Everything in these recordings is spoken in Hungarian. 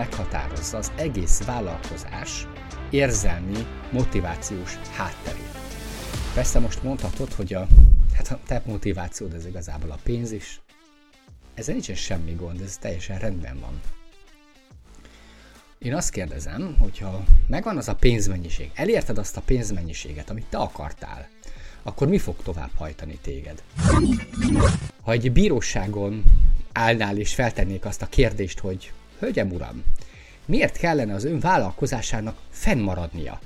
meghatározza az egész vállalkozás érzelmi, motivációs hátterét. Persze most mondhatod, hogy a, hát a te motivációd ez igazából a pénz is. Ezzel nincsen semmi gond, ez teljesen rendben van. Én azt kérdezem, hogyha megvan az a pénzmennyiség, elérted azt a pénzmennyiséget, amit te akartál, akkor mi fog tovább hajtani téged? Ha egy bíróságon állnál és feltennék azt a kérdést, hogy Hölgyem uram, miért kellene az ön vállalkozásának fennmaradnia?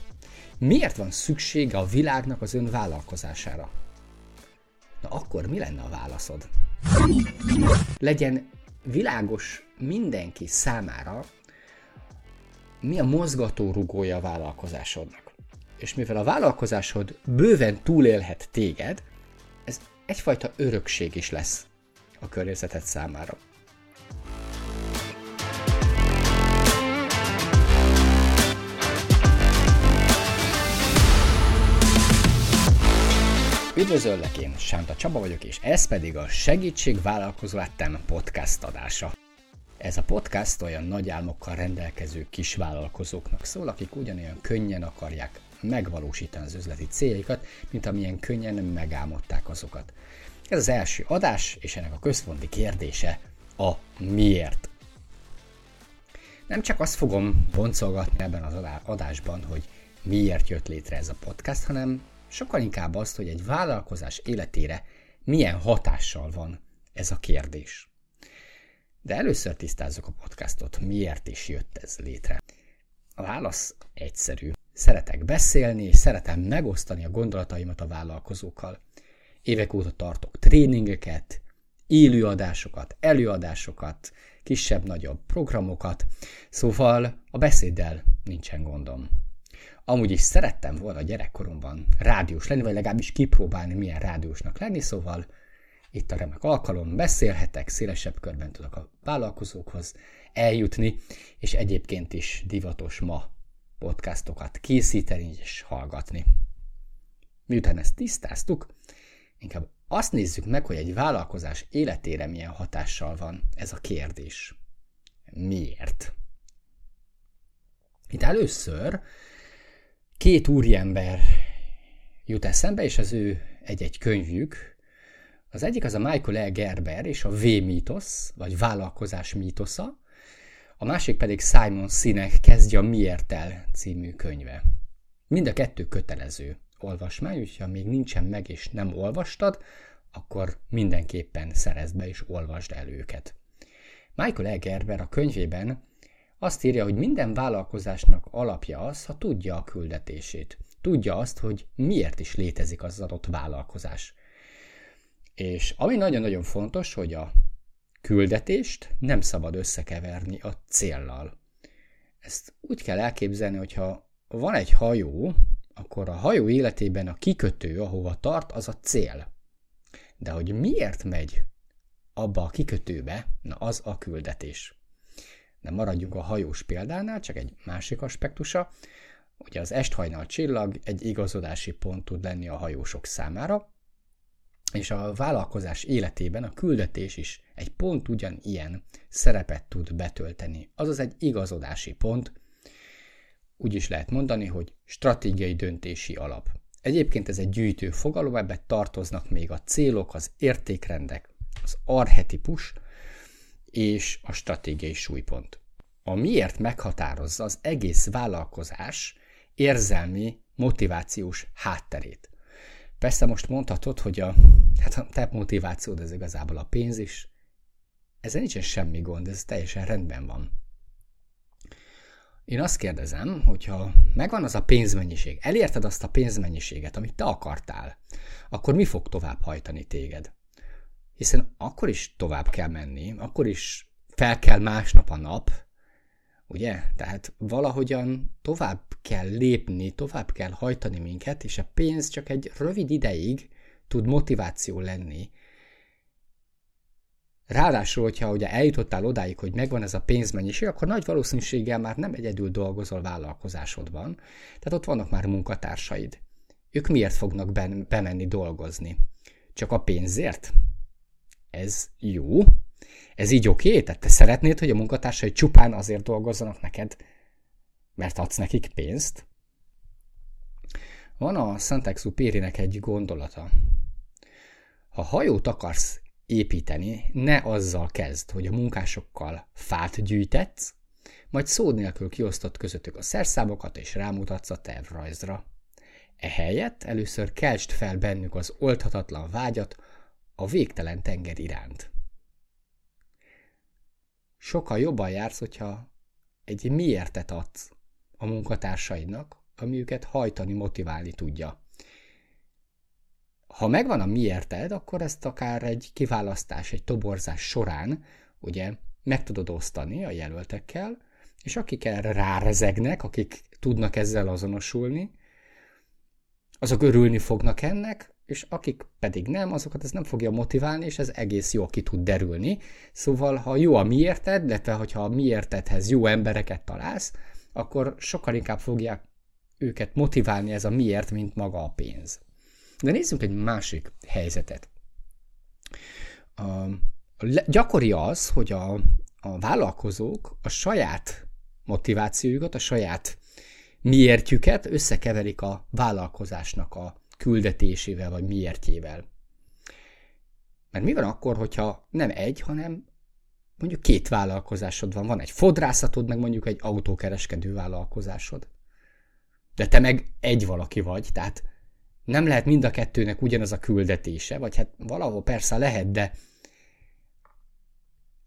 Miért van szüksége a világnak az ön vállalkozására? Na akkor mi lenne a válaszod? Legyen világos mindenki számára, mi a mozgatórugója a vállalkozásodnak. És mivel a vállalkozásod bőven túlélhet téged, ez egyfajta örökség is lesz a környezeted számára. Üdvözöllek én, Sánta Csaba vagyok, és ez pedig a Segítségvállalkozó lettem podcast adása. Ez a podcast olyan nagy álmokkal rendelkező kisvállalkozóknak szól, akik ugyanolyan könnyen akarják megvalósítani az üzleti céljaikat, mint amilyen könnyen megálmodták azokat. Ez az első adás, és ennek a központi kérdése a miért. Nem csak azt fogom boncolgatni ebben az adásban, hogy miért jött létre ez a podcast, hanem sokkal inkább azt, hogy egy vállalkozás életére milyen hatással van ez a kérdés. De először tisztázzuk a podcastot, miért is jött ez létre. A válasz egyszerű. Szeretek beszélni, és szeretem megosztani a gondolataimat a vállalkozókkal. Évek óta tartok tréningeket, élőadásokat, előadásokat, kisebb-nagyobb programokat, szóval a beszéddel nincsen gondom. Amúgy is szerettem volna gyerekkoromban rádiós lenni, vagy legalábbis kipróbálni, milyen rádiósnak lenni, szóval itt a remek alkalom, beszélhetek, szélesebb körben tudok a vállalkozókhoz eljutni, és egyébként is divatos ma podcastokat készíteni és hallgatni. Miután ezt tisztáztuk, inkább azt nézzük meg, hogy egy vállalkozás életére milyen hatással van ez a kérdés. Miért? Itt először két úriember jut eszembe, és az ő egy-egy könyvük. Az egyik az a Michael L. Gerber és a V-mítosz, vagy vállalkozás mítosza, a másik pedig Simon Sinek Kezdje a Miért el című könyve. Mind a kettő kötelező olvasmány, úgyhogy ha még nincsen meg és nem olvastad, akkor mindenképpen szerezd be és olvasd el őket. Michael L. Gerber a könyvében azt írja, hogy minden vállalkozásnak alapja az, ha tudja a küldetését. Tudja azt, hogy miért is létezik az adott vállalkozás. És ami nagyon-nagyon fontos, hogy a küldetést nem szabad összekeverni a céllal. Ezt úgy kell elképzelni, hogyha van egy hajó, akkor a hajó életében a kikötő, ahova tart, az a cél. De hogy miért megy abba a kikötőbe, na az a küldetés de maradjunk a hajós példánál, csak egy másik aspektusa. Ugye az esthajnal csillag egy igazodási pont tud lenni a hajósok számára, és a vállalkozás életében a küldetés is egy pont ugyanilyen szerepet tud betölteni. Azaz egy igazodási pont, úgy is lehet mondani, hogy stratégiai döntési alap. Egyébként ez egy gyűjtő fogalom, ebbe tartoznak még a célok, az értékrendek, az arhetipus, és a stratégiai súlypont. A miért meghatározza az egész vállalkozás érzelmi, motivációs hátterét. Persze most mondhatod, hogy a, hát a te motivációd ez igazából a pénz is. Ezzel nincsen semmi gond, ez teljesen rendben van. Én azt kérdezem, hogyha megvan az a pénzmennyiség, elérted azt a pénzmennyiséget, amit te akartál, akkor mi fog tovább hajtani téged? Hiszen akkor is tovább kell menni, akkor is fel kell másnap a nap, ugye? Tehát valahogyan tovább kell lépni, tovább kell hajtani minket, és a pénz csak egy rövid ideig tud motiváció lenni. Ráadásul, hogyha ugye eljutottál odáig, hogy megvan ez a pénzmennyiség, akkor nagy valószínűséggel már nem egyedül dolgozol vállalkozásodban, tehát ott vannak már munkatársaid. Ők miért fognak ben- bemenni dolgozni? Csak a pénzért? Ez jó. Ez így oké? Okay? Tehát te szeretnéd, hogy a munkatársai csupán azért dolgozzanak neked, mert adsz nekik pénzt? Van a Szentexupérinek egy gondolata. Ha hajót akarsz építeni, ne azzal kezd, hogy a munkásokkal fát gyűjtetsz, majd szó nélkül kiosztott közöttük a szerszámokat és rámutatsz a tervrajzra. Ehelyett először keltsd fel bennük az oldhatatlan vágyat a végtelen tenger iránt. Sokkal jobban jársz, hogyha egy miértet adsz a munkatársaidnak, ami őket hajtani, motiválni tudja. Ha megvan a miérted, akkor ezt akár egy kiválasztás, egy toborzás során, ugye, meg tudod osztani a jelöltekkel, és akik erre rárezegnek, akik tudnak ezzel azonosulni, azok örülni fognak ennek, és akik pedig nem, azokat ez nem fogja motiválni, és ez egész jó ki tud derülni. Szóval, ha jó a miérted, illetve hogyha a miértedhez jó embereket találsz, akkor sokkal inkább fogják őket motiválni ez a miért, mint maga a pénz. De nézzünk egy másik helyzetet. A, gyakori az, hogy a, a vállalkozók a saját motivációjukat, a saját miértjüket összekeverik a vállalkozásnak a küldetésével vagy miértjével. Mert mi van akkor, hogyha nem egy, hanem mondjuk két vállalkozásod van. Van egy fodrászatod, meg mondjuk egy autókereskedő vállalkozásod. De te meg egy valaki vagy, tehát nem lehet mind a kettőnek ugyanaz a küldetése, vagy hát valahol persze lehet, de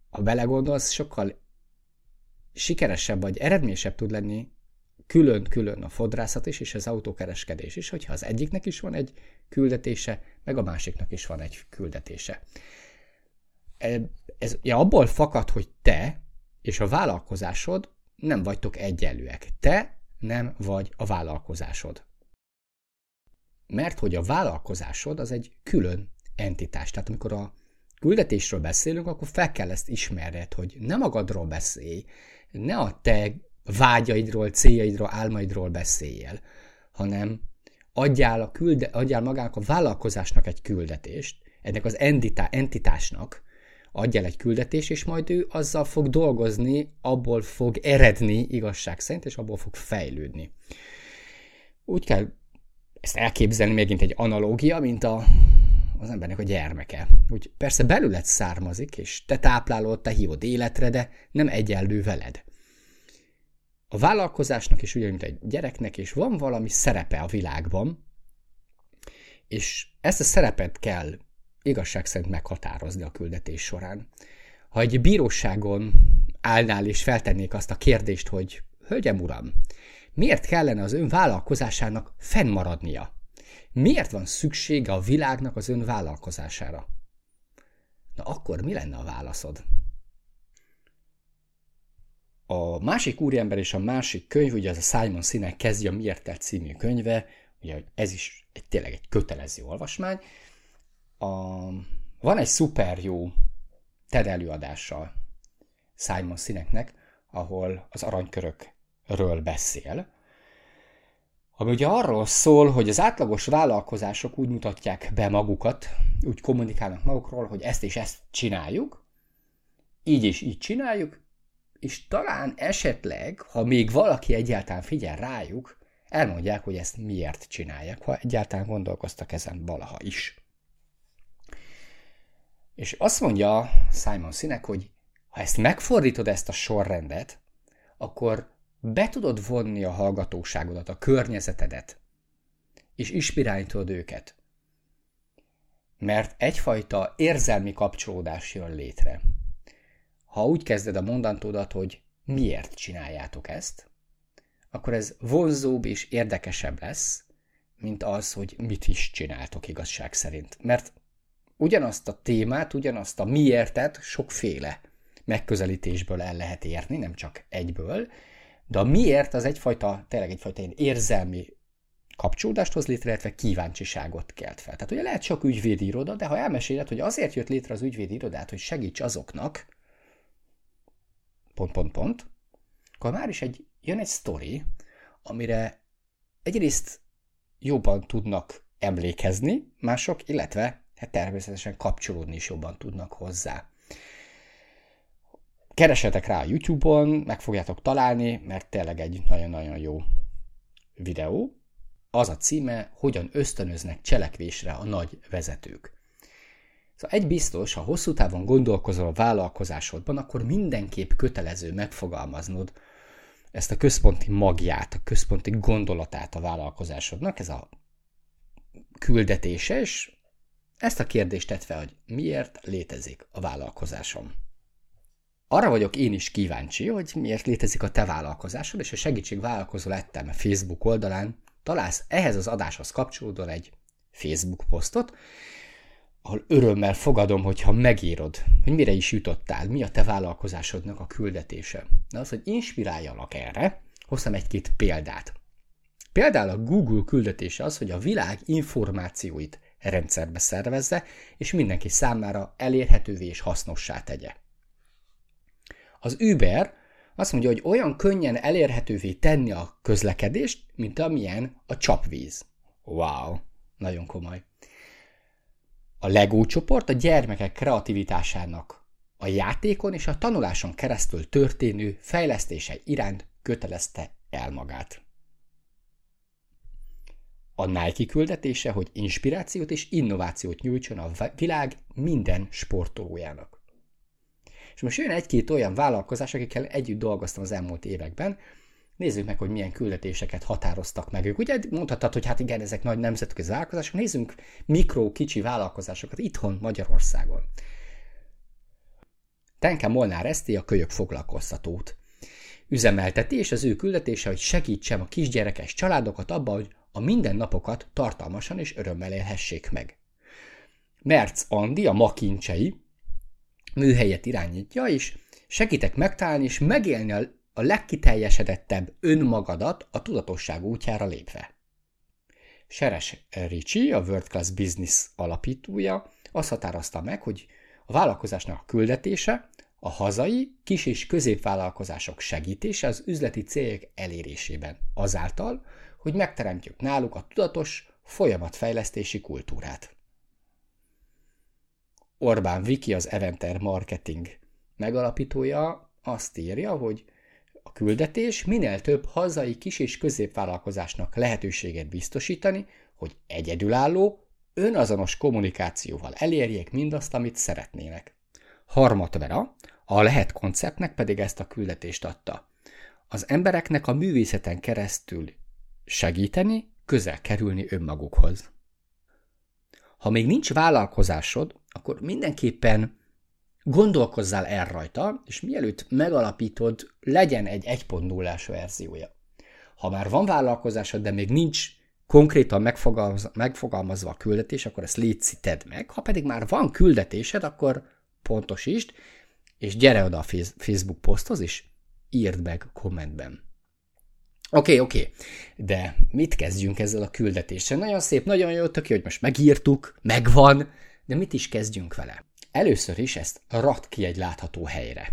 ha belegondolsz, sokkal sikeresebb vagy eredményesebb tud lenni külön-külön a fodrászat is, és az autókereskedés is, hogyha az egyiknek is van egy küldetése, meg a másiknak is van egy küldetése. E, ez ja, abból fakad, hogy te és a vállalkozásod nem vagytok egyenlőek. Te nem vagy a vállalkozásod. Mert hogy a vállalkozásod az egy külön entitás. Tehát amikor a küldetésről beszélünk, akkor fel kell ezt ismerned, hogy nem magadról beszélj, ne a te vágyaidról, céljaidról, álmaidról beszéljél, hanem adjál, a külde, adjál magának a vállalkozásnak egy küldetést, ennek az entitá, entitásnak adjál egy küldetést, és majd ő azzal fog dolgozni, abból fog eredni igazság szerint, és abból fog fejlődni. Úgy kell ezt elképzelni megint egy analógia, mint a, az embernek a gyermeke. Úgy persze belőled származik, és te táplálod, te hívod életre, de nem egyenlő veled a vállalkozásnak is ugyanúgy, mint egy gyereknek, és van valami szerepe a világban, és ezt a szerepet kell igazság szerint meghatározni a küldetés során. Ha egy bíróságon állnál és feltennék azt a kérdést, hogy Hölgyem uram, miért kellene az ön vállalkozásának fennmaradnia? Miért van szüksége a világnak az ön vállalkozására? Na akkor mi lenne a válaszod? A másik úriember és a másik könyv, ugye az a Simon Sinek kezdje a Miért tett című könyve, ugye ez is egy, tényleg egy kötelező olvasmány. A, van egy szuper jó TED előadása Simon Sineknek, ahol az aranykörökről beszél, ami ugye arról szól, hogy az átlagos vállalkozások úgy mutatják be magukat, úgy kommunikálnak magukról, hogy ezt és ezt csináljuk, így és így csináljuk, és talán esetleg, ha még valaki egyáltalán figyel rájuk, elmondják, hogy ezt miért csinálják, ha egyáltalán gondolkoztak ezen valaha is. És azt mondja Simon Sinek, hogy ha ezt megfordítod, ezt a sorrendet, akkor be tudod vonni a hallgatóságodat, a környezetedet, és inspirálni őket. Mert egyfajta érzelmi kapcsolódás jön létre ha úgy kezded a mondantódat, hogy miért csináljátok ezt, akkor ez vonzóbb és érdekesebb lesz, mint az, hogy mit is csináltok igazság szerint. Mert ugyanazt a témát, ugyanazt a miértet sokféle megközelítésből el lehet érni, nem csak egyből, de a miért az egyfajta, tényleg egyfajta ilyen érzelmi kapcsolódást hoz létre, illetve kíváncsiságot kelt fel. Tehát ugye lehet sok ügyvédi de ha elmeséled, hogy azért jött létre az ügyvédi irodát, hogy segíts azoknak, pont, pont, pont, akkor már is egy, jön egy sztori, amire egyrészt jobban tudnak emlékezni mások, illetve hát természetesen kapcsolódni is jobban tudnak hozzá. keresetek rá a YouTube-on, meg fogjátok találni, mert tényleg egy nagyon-nagyon jó videó. Az a címe, hogyan ösztönöznek cselekvésre a nagy vezetők. Szóval egy biztos, ha hosszú távon gondolkozol a vállalkozásodban, akkor mindenképp kötelező megfogalmaznod ezt a központi magját, a központi gondolatát a vállalkozásodnak, ez a küldetése, és ezt a kérdést tett fel, hogy miért létezik a vállalkozásom. Arra vagyok én is kíváncsi, hogy miért létezik a te vállalkozásod, és a segítség vállalkozó lettem a Facebook oldalán, találsz ehhez az adáshoz kapcsolódóan egy Facebook posztot, ahol örömmel fogadom, hogyha megírod, hogy mire is jutottál, mi a te vállalkozásodnak a küldetése. Na az, hogy inspiráljalak erre, hoztam egy-két példát. Például a Google küldetése az, hogy a világ információit rendszerbe szervezze, és mindenki számára elérhetővé és hasznossá tegye. Az Uber azt mondja, hogy olyan könnyen elérhetővé tenni a közlekedést, mint amilyen a csapvíz. Wow, nagyon komoly. A Lego csoport a gyermekek kreativitásának a játékon és a tanuláson keresztül történő fejlesztése iránt kötelezte el magát. A Nike küldetése, hogy inspirációt és innovációt nyújtson a világ minden sportolójának. És most jön egy-két olyan vállalkozás, akikkel együtt dolgoztam az elmúlt években, Nézzük meg, hogy milyen küldetéseket határoztak meg ők. Ugye mondhatod, hogy hát igen, ezek nagy nemzetközi vállalkozások. Nézzünk mikro, kicsi vállalkozásokat itthon Magyarországon. Tenke Molnár Eszti a kölyök foglalkoztatót üzemelteti, és az ő küldetése, hogy segítsem a kisgyerekes családokat abban, hogy a mindennapokat tartalmasan és örömmel élhessék meg. Merc Andi, a makincsei műhelyet irányítja, és segítek megtalálni és megélni a a legkiteljesedettebb önmagadat a tudatosság útjára lépve. Seres Ricsi, a World Class Business alapítója azt határozta meg, hogy a vállalkozásnak a küldetése a hazai kis- és középvállalkozások segítése az üzleti célok elérésében, azáltal, hogy megteremtjük náluk a tudatos folyamatfejlesztési kultúrát. Orbán Viki, az Eventer Marketing megalapítója azt írja, hogy küldetés minél több hazai kis- és középvállalkozásnak lehetőséget biztosítani, hogy egyedülálló, önazonos kommunikációval elérjék mindazt, amit szeretnének. Harmat Vera, a Lehet konceptnek pedig ezt a küldetést adta. Az embereknek a művészeten keresztül segíteni, közel kerülni önmagukhoz. Ha még nincs vállalkozásod, akkor mindenképpen gondolkozzál el rajta, és mielőtt megalapítod, legyen egy 1.0-ás verziója. Ha már van vállalkozásod, de még nincs konkrétan megfogalmazva, megfogalmazva a küldetés, akkor ezt létszi tedd meg. Ha pedig már van küldetésed, akkor pontosítsd, és gyere oda a Facebook poszthoz, és írd meg kommentben. Oké, okay, oké, okay. de mit kezdjünk ezzel a küldetéssel? Nagyon szép, nagyon jó, tök hogy most megírtuk, megvan, de mit is kezdjünk vele? Először is ezt rat ki egy látható helyre.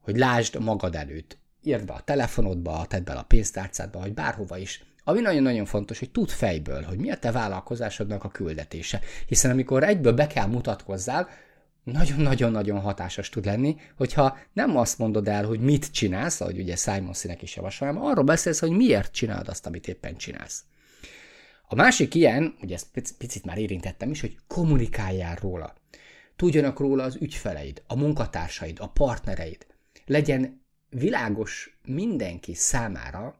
Hogy lásd magad előtt. Írd be a telefonodba, tedd be a pénztárcádba, vagy bárhova is. Ami nagyon-nagyon fontos, hogy tudd fejből, hogy mi a te vállalkozásodnak a küldetése. Hiszen amikor egyből be kell mutatkozzál, nagyon-nagyon-nagyon hatásos tud lenni, hogyha nem azt mondod el, hogy mit csinálsz, ahogy ugye Simon Sinek is javasolja, arról beszélsz, hogy miért csinálod azt, amit éppen csinálsz. A másik ilyen, ugye ezt picit már érintettem is, hogy kommunikáljál róla. Tudjanak róla az ügyfeleid, a munkatársaid, a partnereid. Legyen világos mindenki számára,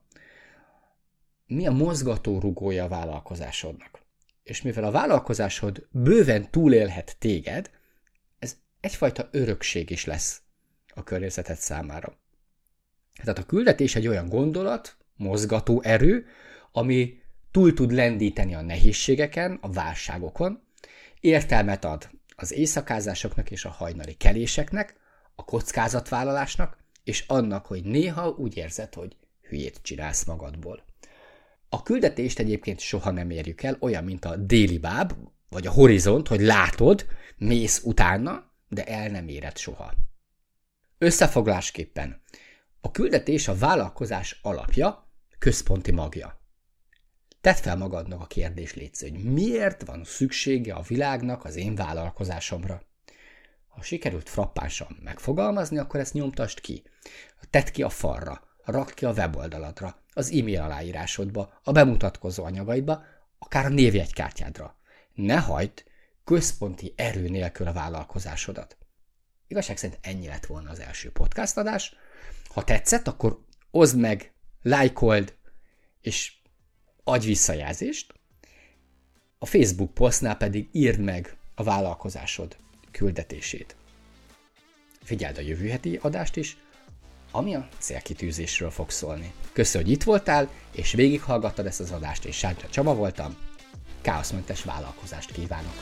mi a mozgatórugója a vállalkozásodnak. És mivel a vállalkozásod bőven túlélhet téged, ez egyfajta örökség is lesz a környezeted számára. Tehát a küldetés egy olyan gondolat, mozgató erő, ami túl tud lendíteni a nehézségeken, a válságokon, értelmet ad az éjszakázásoknak és a hajnali keléseknek, a kockázatvállalásnak, és annak, hogy néha úgy érzed, hogy hülyét csinálsz magadból. A küldetést egyébként soha nem érjük el, olyan, mint a déli báb, vagy a horizont, hogy látod, mész utána, de el nem éred soha. Összefoglásképpen. A küldetés a vállalkozás alapja, központi magja. Tedd fel magadnak a kérdés létsz, hogy miért van szüksége a világnak az én vállalkozásomra. Ha sikerült frappánsan megfogalmazni, akkor ezt nyomtast ki. Tedd ki a falra, rak ki a weboldaladra, az e-mail aláírásodba, a bemutatkozó anyagaidba, akár a névjegykártyádra. Ne hagyd központi erő nélkül a vállalkozásodat. Igazság szerint ennyi lett volna az első podcast adás. Ha tetszett, akkor oszd meg, lájkold, és adj visszajelzést. A Facebook posztnál pedig írd meg a vállalkozásod küldetését. Figyeld a jövő heti adást is, ami a célkitűzésről fog szólni. Köszönöm, hogy itt voltál, és végighallgattad ezt az adást, és Sáncsa Csaba voltam. Káoszmentes vállalkozást kívánok!